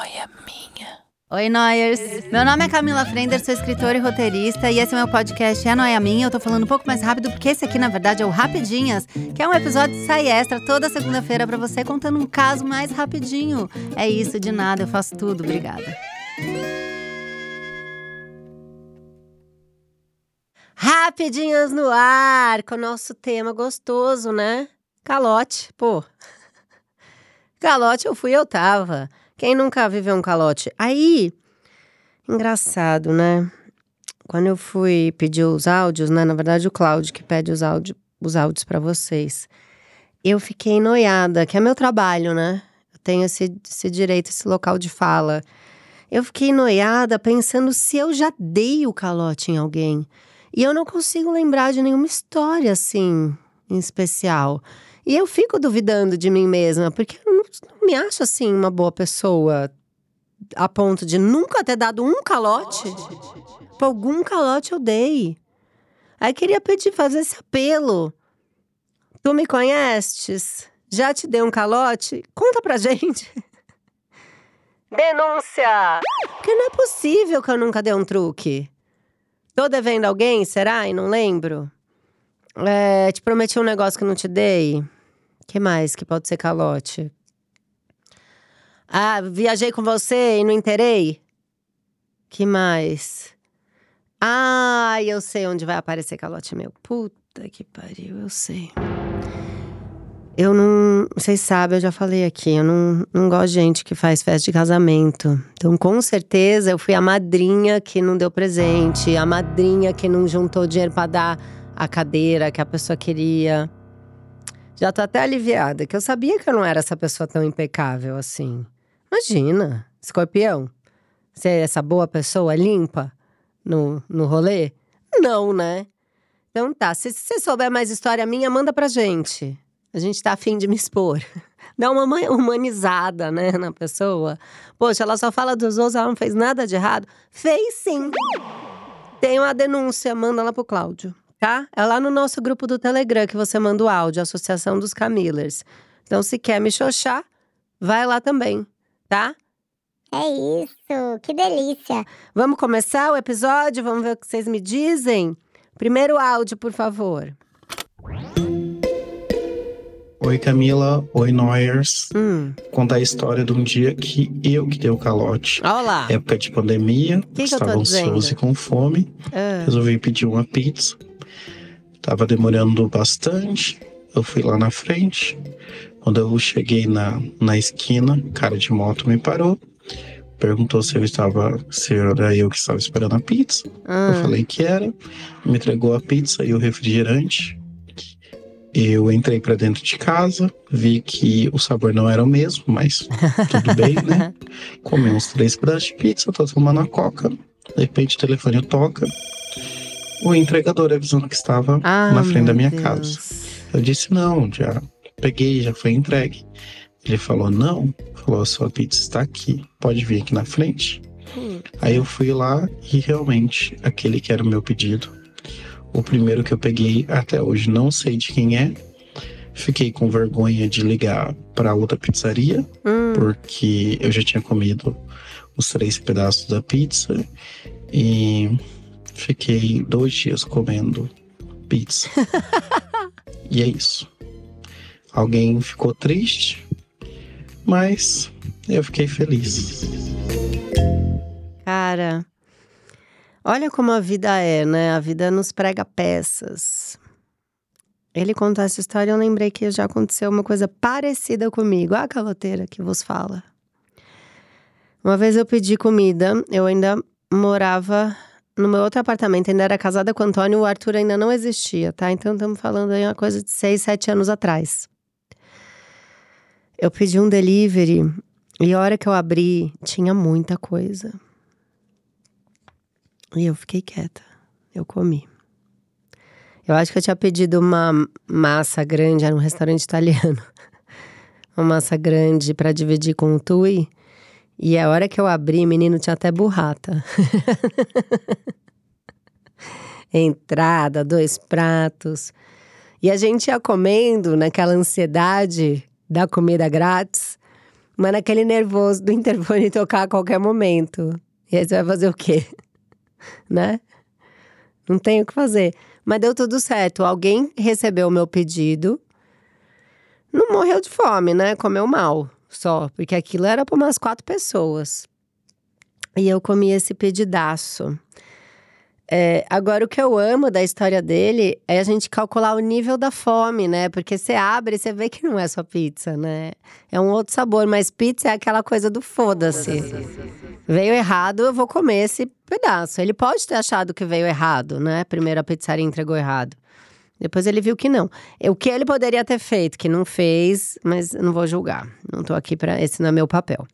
noia minha. Oi, Noyers! Meu nome é Camila Frender, sou escritora e roteirista, e esse é meu podcast É Noia Minha. Eu tô falando um pouco mais rápido, porque esse aqui, na verdade, é o Rapidinhas, que é um episódio de sai extra toda segunda-feira para você, contando um caso mais rapidinho. É isso, de nada, eu faço tudo. Obrigada. Rapidinhas no ar, com o nosso tema gostoso, né? Calote, pô. Calote eu fui, eu tava. Quem nunca viveu um calote? Aí, engraçado, né? Quando eu fui pedir os áudios, né? Na verdade, o Cláudio que pede os, áudio, os áudios para vocês. Eu fiquei noiada, que é meu trabalho, né? Eu tenho esse, esse direito, esse local de fala. Eu fiquei noiada pensando se eu já dei o calote em alguém. E eu não consigo lembrar de nenhuma história assim, em especial. E eu fico duvidando de mim mesma, porque eu não, não me acho assim uma boa pessoa a ponto de nunca ter dado um calote. Por algum calote eu dei. Aí queria pedir, fazer esse apelo. Tu me conheces? Já te dei um calote? Conta pra gente. Denúncia! Porque não é possível que eu nunca dei um truque. Tô devendo alguém, será? E não lembro? É, te prometi um negócio que não te dei. Que mais que pode ser calote? Ah, viajei com você e não interei? que mais? Ah, eu sei onde vai aparecer calote meu. Puta que pariu, eu sei. Eu não. Vocês sabem, eu já falei aqui, eu não, não gosto de gente que faz festa de casamento. Então, com certeza, eu fui a madrinha que não deu presente, a madrinha que não juntou dinheiro para dar a cadeira que a pessoa queria. Já tô até aliviada, que eu sabia que eu não era essa pessoa tão impecável assim. Imagina, escorpião. Ser é essa boa pessoa limpa no, no rolê? Não, né? Então tá, se você souber mais história minha, manda pra gente. A gente tá afim de me expor. Dá uma humanizada, né, na pessoa. Poxa, ela só fala dos outros, ela não fez nada de errado. Fez sim. Tem uma denúncia, manda lá pro Cláudio, tá? É lá no nosso grupo do Telegram que você manda o áudio, Associação dos Camillers. Então, se quer me xoxar, vai lá também, tá? É isso, que delícia. Vamos começar o episódio? Vamos ver o que vocês me dizem? Primeiro áudio, por favor. Oi Camila, oi Noyers. Hum. Contar a história de um dia que eu que dei o calote. Olá. Época de pandemia, que estava eu tô ansioso dizendo? e com fome. Ah. Resolvi pedir uma pizza. Tava demorando bastante. Eu fui lá na frente. Quando eu cheguei na, na esquina, cara de moto me parou. Perguntou se eu estava, se era eu que estava esperando a pizza. Ah. Eu falei que era. Me entregou a pizza e o refrigerante. Eu entrei pra dentro de casa, vi que o sabor não era o mesmo, mas tudo bem, né? Comi uns três pedaços de pizza, tô tomando a coca. De repente o telefone toca. O entregador avisando que estava Ah, na frente da minha Deus. casa. Eu disse não, já peguei, já foi entregue. Ele falou não, falou sua pizza está aqui, pode vir aqui na frente. Hum. Aí eu fui lá e realmente aquele que era o meu pedido, o primeiro que eu peguei até hoje não sei de quem é. Fiquei com vergonha de ligar para outra pizzaria Hum. porque eu já tinha comido os três pedaços da pizza e fiquei dois dias comendo pizza. e é isso. Alguém ficou triste, mas eu fiquei feliz. Cara, olha como a vida é, né? A vida nos prega peças. Ele contou essa história e eu lembrei que já aconteceu uma coisa parecida comigo. A caloteira que vos fala. Uma vez eu pedi comida, eu ainda morava no meu outro apartamento, ainda era casada com o Antônio, o Arthur ainda não existia, tá? Então estamos falando aí uma coisa de seis, sete anos atrás. Eu pedi um delivery e a hora que eu abri, tinha muita coisa. E eu fiquei quieta. Eu comi. Eu acho que eu tinha pedido uma massa grande, era um restaurante italiano. Uma massa grande para dividir com o Tui. E a hora que eu abri, menino, tinha até burrata. Entrada, dois pratos. E a gente ia comendo naquela ansiedade da comida grátis. Mas naquele nervoso do interfone tocar a qualquer momento. E aí você vai fazer o quê? né? Não tem o que fazer. Mas deu tudo certo. Alguém recebeu o meu pedido. Não morreu de fome, né? Comeu mal só, porque aquilo era para umas quatro pessoas. E eu comi esse pedidaço. É, agora, o que eu amo da história dele é a gente calcular o nível da fome, né? Porque você abre e você vê que não é só pizza, né? É um outro sabor, mas pizza é aquela coisa do foda-se. Veio errado, eu vou comer esse pedaço. Ele pode ter achado que veio errado, né? Primeiro a pizzaria entregou errado. Depois ele viu que não. O que ele poderia ter feito, que não fez, mas não vou julgar. Não tô aqui para Esse não é meu papel.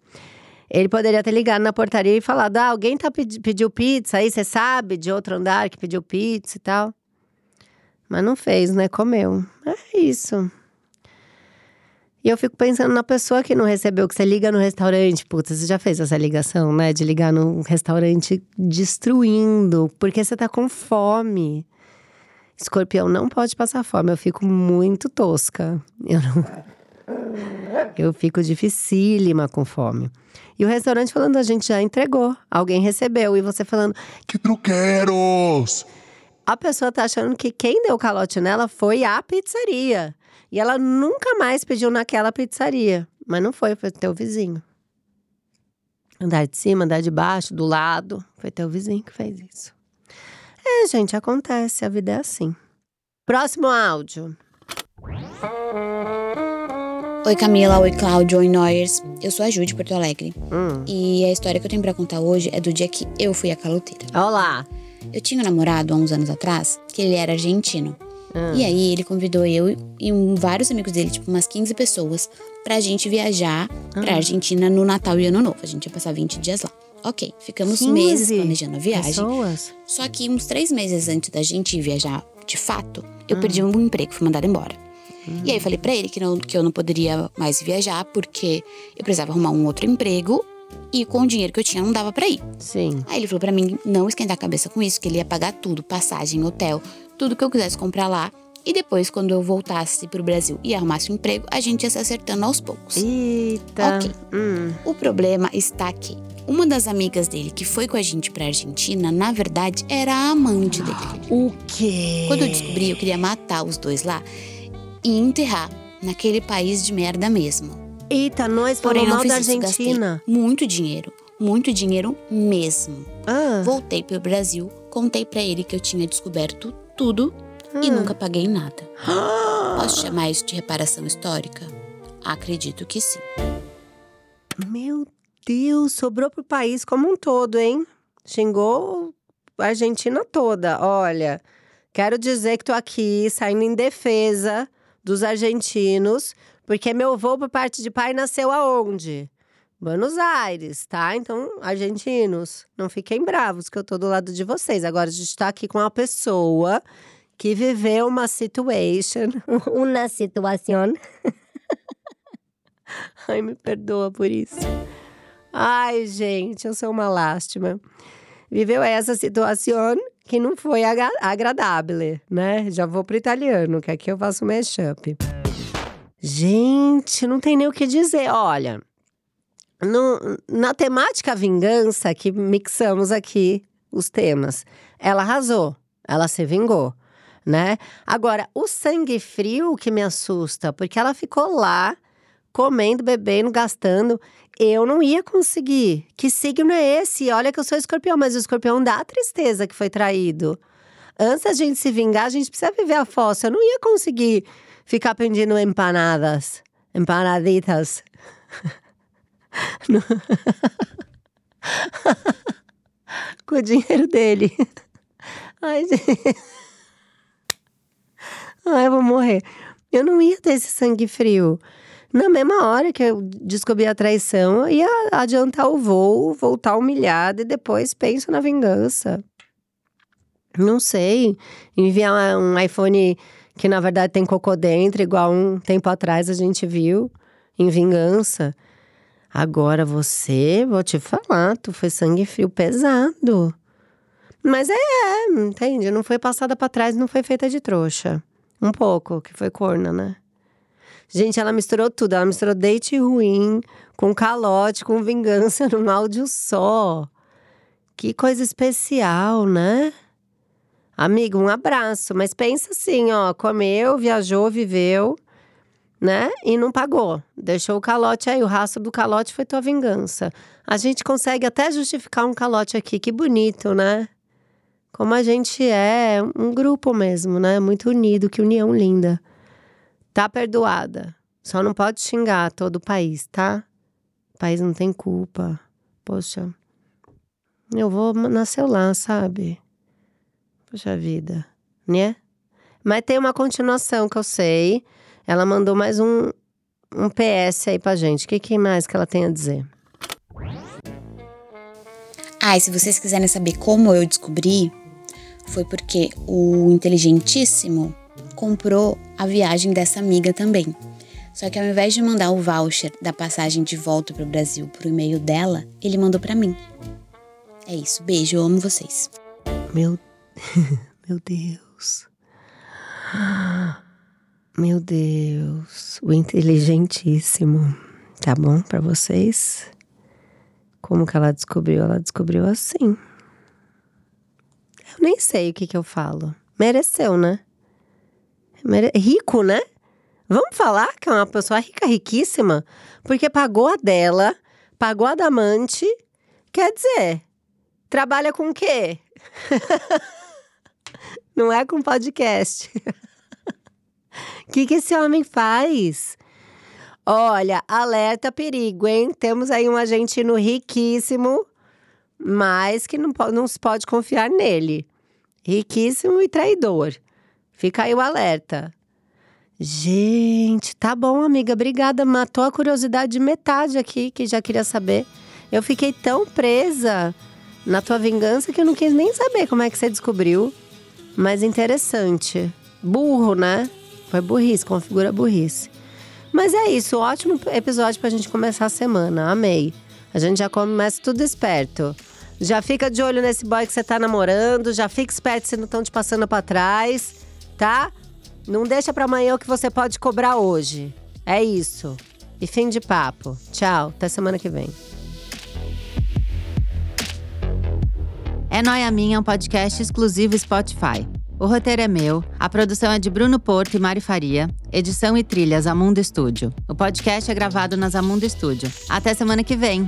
Ele poderia ter ligado na portaria e falado: ah, alguém tá pedi pediu pizza aí, você sabe, de outro andar que pediu pizza e tal. Mas não fez, né? Comeu. É isso. E eu fico pensando na pessoa que não recebeu, que você liga no restaurante. Putz, você já fez essa ligação, né? De ligar num restaurante destruindo, porque você tá com fome. Escorpião não pode passar fome, eu fico muito tosca. Eu não. Eu fico dificílima com fome. E o restaurante falando, a gente já entregou, alguém recebeu. E você falando, que truqueiros! A pessoa tá achando que quem deu calote nela foi a pizzaria. E ela nunca mais pediu naquela pizzaria. Mas não foi, foi teu vizinho. Andar de cima, andar de baixo, do lado. Foi teu vizinho que fez isso. É, gente, acontece, a vida é assim. Próximo áudio. Oi Camila, oi Cláudio, oi Noyers. Eu sou a Ju de Porto Alegre. Hum. E a história que eu tenho pra contar hoje é do dia que eu fui a caloteira. Olá. Eu tinha um namorado há uns anos atrás, que ele era argentino. Hum. E aí ele convidou eu e um, vários amigos dele, tipo umas 15 pessoas, pra gente viajar pra Argentina no Natal e Ano Novo. A gente ia passar 20 dias lá. Ok, ficamos 15 meses planejando a viagem. Pessoas? Só que uns três meses antes da gente viajar de fato, eu perdi um emprego, fui mandada embora. E aí eu falei pra ele que, não, que eu não poderia mais viajar porque eu precisava arrumar um outro emprego e com o dinheiro que eu tinha não dava pra ir. Sim. Aí ele falou pra mim não esquentar a cabeça com isso, que ele ia pagar tudo, passagem, hotel, tudo que eu quisesse comprar lá. E depois, quando eu voltasse pro Brasil e arrumasse um emprego, a gente ia se acertando aos poucos. Eita. Ok. Hum. O problema está aqui. Uma das amigas dele que foi com a gente pra Argentina, na verdade, era a amante dele. O quê? Quando eu descobri, eu queria matar os dois lá e enterrar naquele país de merda mesmo. Eita, nós falamos mal da isso, Argentina. muito dinheiro, muito dinheiro mesmo. Ah, Voltei pro Brasil, contei pra ele que eu tinha descoberto tudo e Ah. nunca paguei nada. Posso chamar isso de reparação histórica? Acredito que sim. Meu Deus, sobrou pro país como um todo, hein? Xingou a Argentina toda. Olha, quero dizer que tô aqui saindo em defesa dos argentinos, porque meu avô por parte de pai nasceu aonde? Buenos Aires, tá? Então, argentinos, não fiquem bravos que eu tô do lado de vocês. Agora a gente tá aqui com uma pessoa que viveu uma situation, uma situação. Ai, me perdoa por isso. Ai, gente, eu sou uma lástima. Viveu essa situação que não foi agra agradável, né? Já vou pro italiano, que aqui eu faço mashup. Gente, não tem nem o que dizer. Olha, no- na temática vingança, que mixamos aqui os temas, ela arrasou, ela se vingou, né? Agora, o sangue frio que me assusta, porque ela ficou lá comendo, bebendo, gastando. Eu não ia conseguir. Que signo é esse? Olha que eu sou escorpião, mas o escorpião dá a tristeza que foi traído. Antes da gente se vingar, a gente precisa viver a fossa. Eu não ia conseguir ficar pedindo empanadas, empanaditas. Com o dinheiro dele. Ai, gente. Ai, eu vou morrer. Eu não ia ter esse sangue frio. Na mesma hora que eu descobri a traição, eu ia adiantar o voo, voltar humilhada e depois penso na vingança. Não sei. Enviar um iPhone que na verdade tem cocô dentro, igual um tempo atrás a gente viu, em vingança. Agora você, vou te falar, tu foi sangue frio pesado. Mas é, é, entende? Não foi passada pra trás, não foi feita de trouxa. Um pouco, que foi corna, né? Gente, ela misturou tudo. Ela misturou date ruim com calote, com vingança num áudio só. Que coisa especial, né? Amigo, um abraço. Mas pensa assim, ó, comeu, viajou, viveu, né? E não pagou. Deixou o calote aí. O rastro do calote foi tua vingança. A gente consegue até justificar um calote aqui. Que bonito, né? Como a gente é um grupo mesmo, né? Muito unido, que união linda. Tá perdoada. Só não pode xingar todo o país, tá? O país não tem culpa. Poxa, eu vou nascer lá, sabe? Poxa vida, né? Mas tem uma continuação que eu sei. Ela mandou mais um, um PS aí pra gente. O que, que mais que ela tem a dizer? Ah, e se vocês quiserem saber como eu descobri, foi porque o inteligentíssimo comprou a viagem dessa amiga também. Só que ao invés de mandar o voucher da passagem de volta para o Brasil pro e-mail dela, ele mandou para mim. É isso, beijo, eu amo vocês. Meu, meu Deus. Meu Deus, o inteligentíssimo. Tá bom para vocês? Como que ela descobriu? Ela descobriu assim. Eu nem sei o que que eu falo. Mereceu, né? Mere... Rico, né? Vamos falar que é uma pessoa rica, riquíssima, porque pagou a dela, pagou a da amante. Quer dizer, trabalha com o quê? Não é com podcast. O que, que esse homem faz? Olha, alerta perigo, hein? Temos aí um argentino riquíssimo, mas que não, não se pode confiar nele. Riquíssimo e traidor. Fica aí o alerta. Gente, tá bom, amiga. Obrigada. Matou a curiosidade de metade aqui, que já queria saber. Eu fiquei tão presa na tua vingança que eu não quis nem saber como é que você descobriu. Mas interessante. Burro, né? Foi burrice, configura burrice. Mas é isso, ótimo episódio pra gente começar a semana. Amei. A gente já começa tudo esperto. Já fica de olho nesse boy que você tá namorando, já fica esperto se não estão te passando para trás, tá? Não deixa para amanhã o que você pode cobrar hoje. É isso. E fim de papo. Tchau, até semana que vem. É Noia Minha um podcast exclusivo Spotify. O roteiro é meu, a produção é de Bruno Porto e Mari Faria, edição e trilhas Amundo Estúdio. O podcast é gravado nas Amundo Estúdio. Até semana que vem!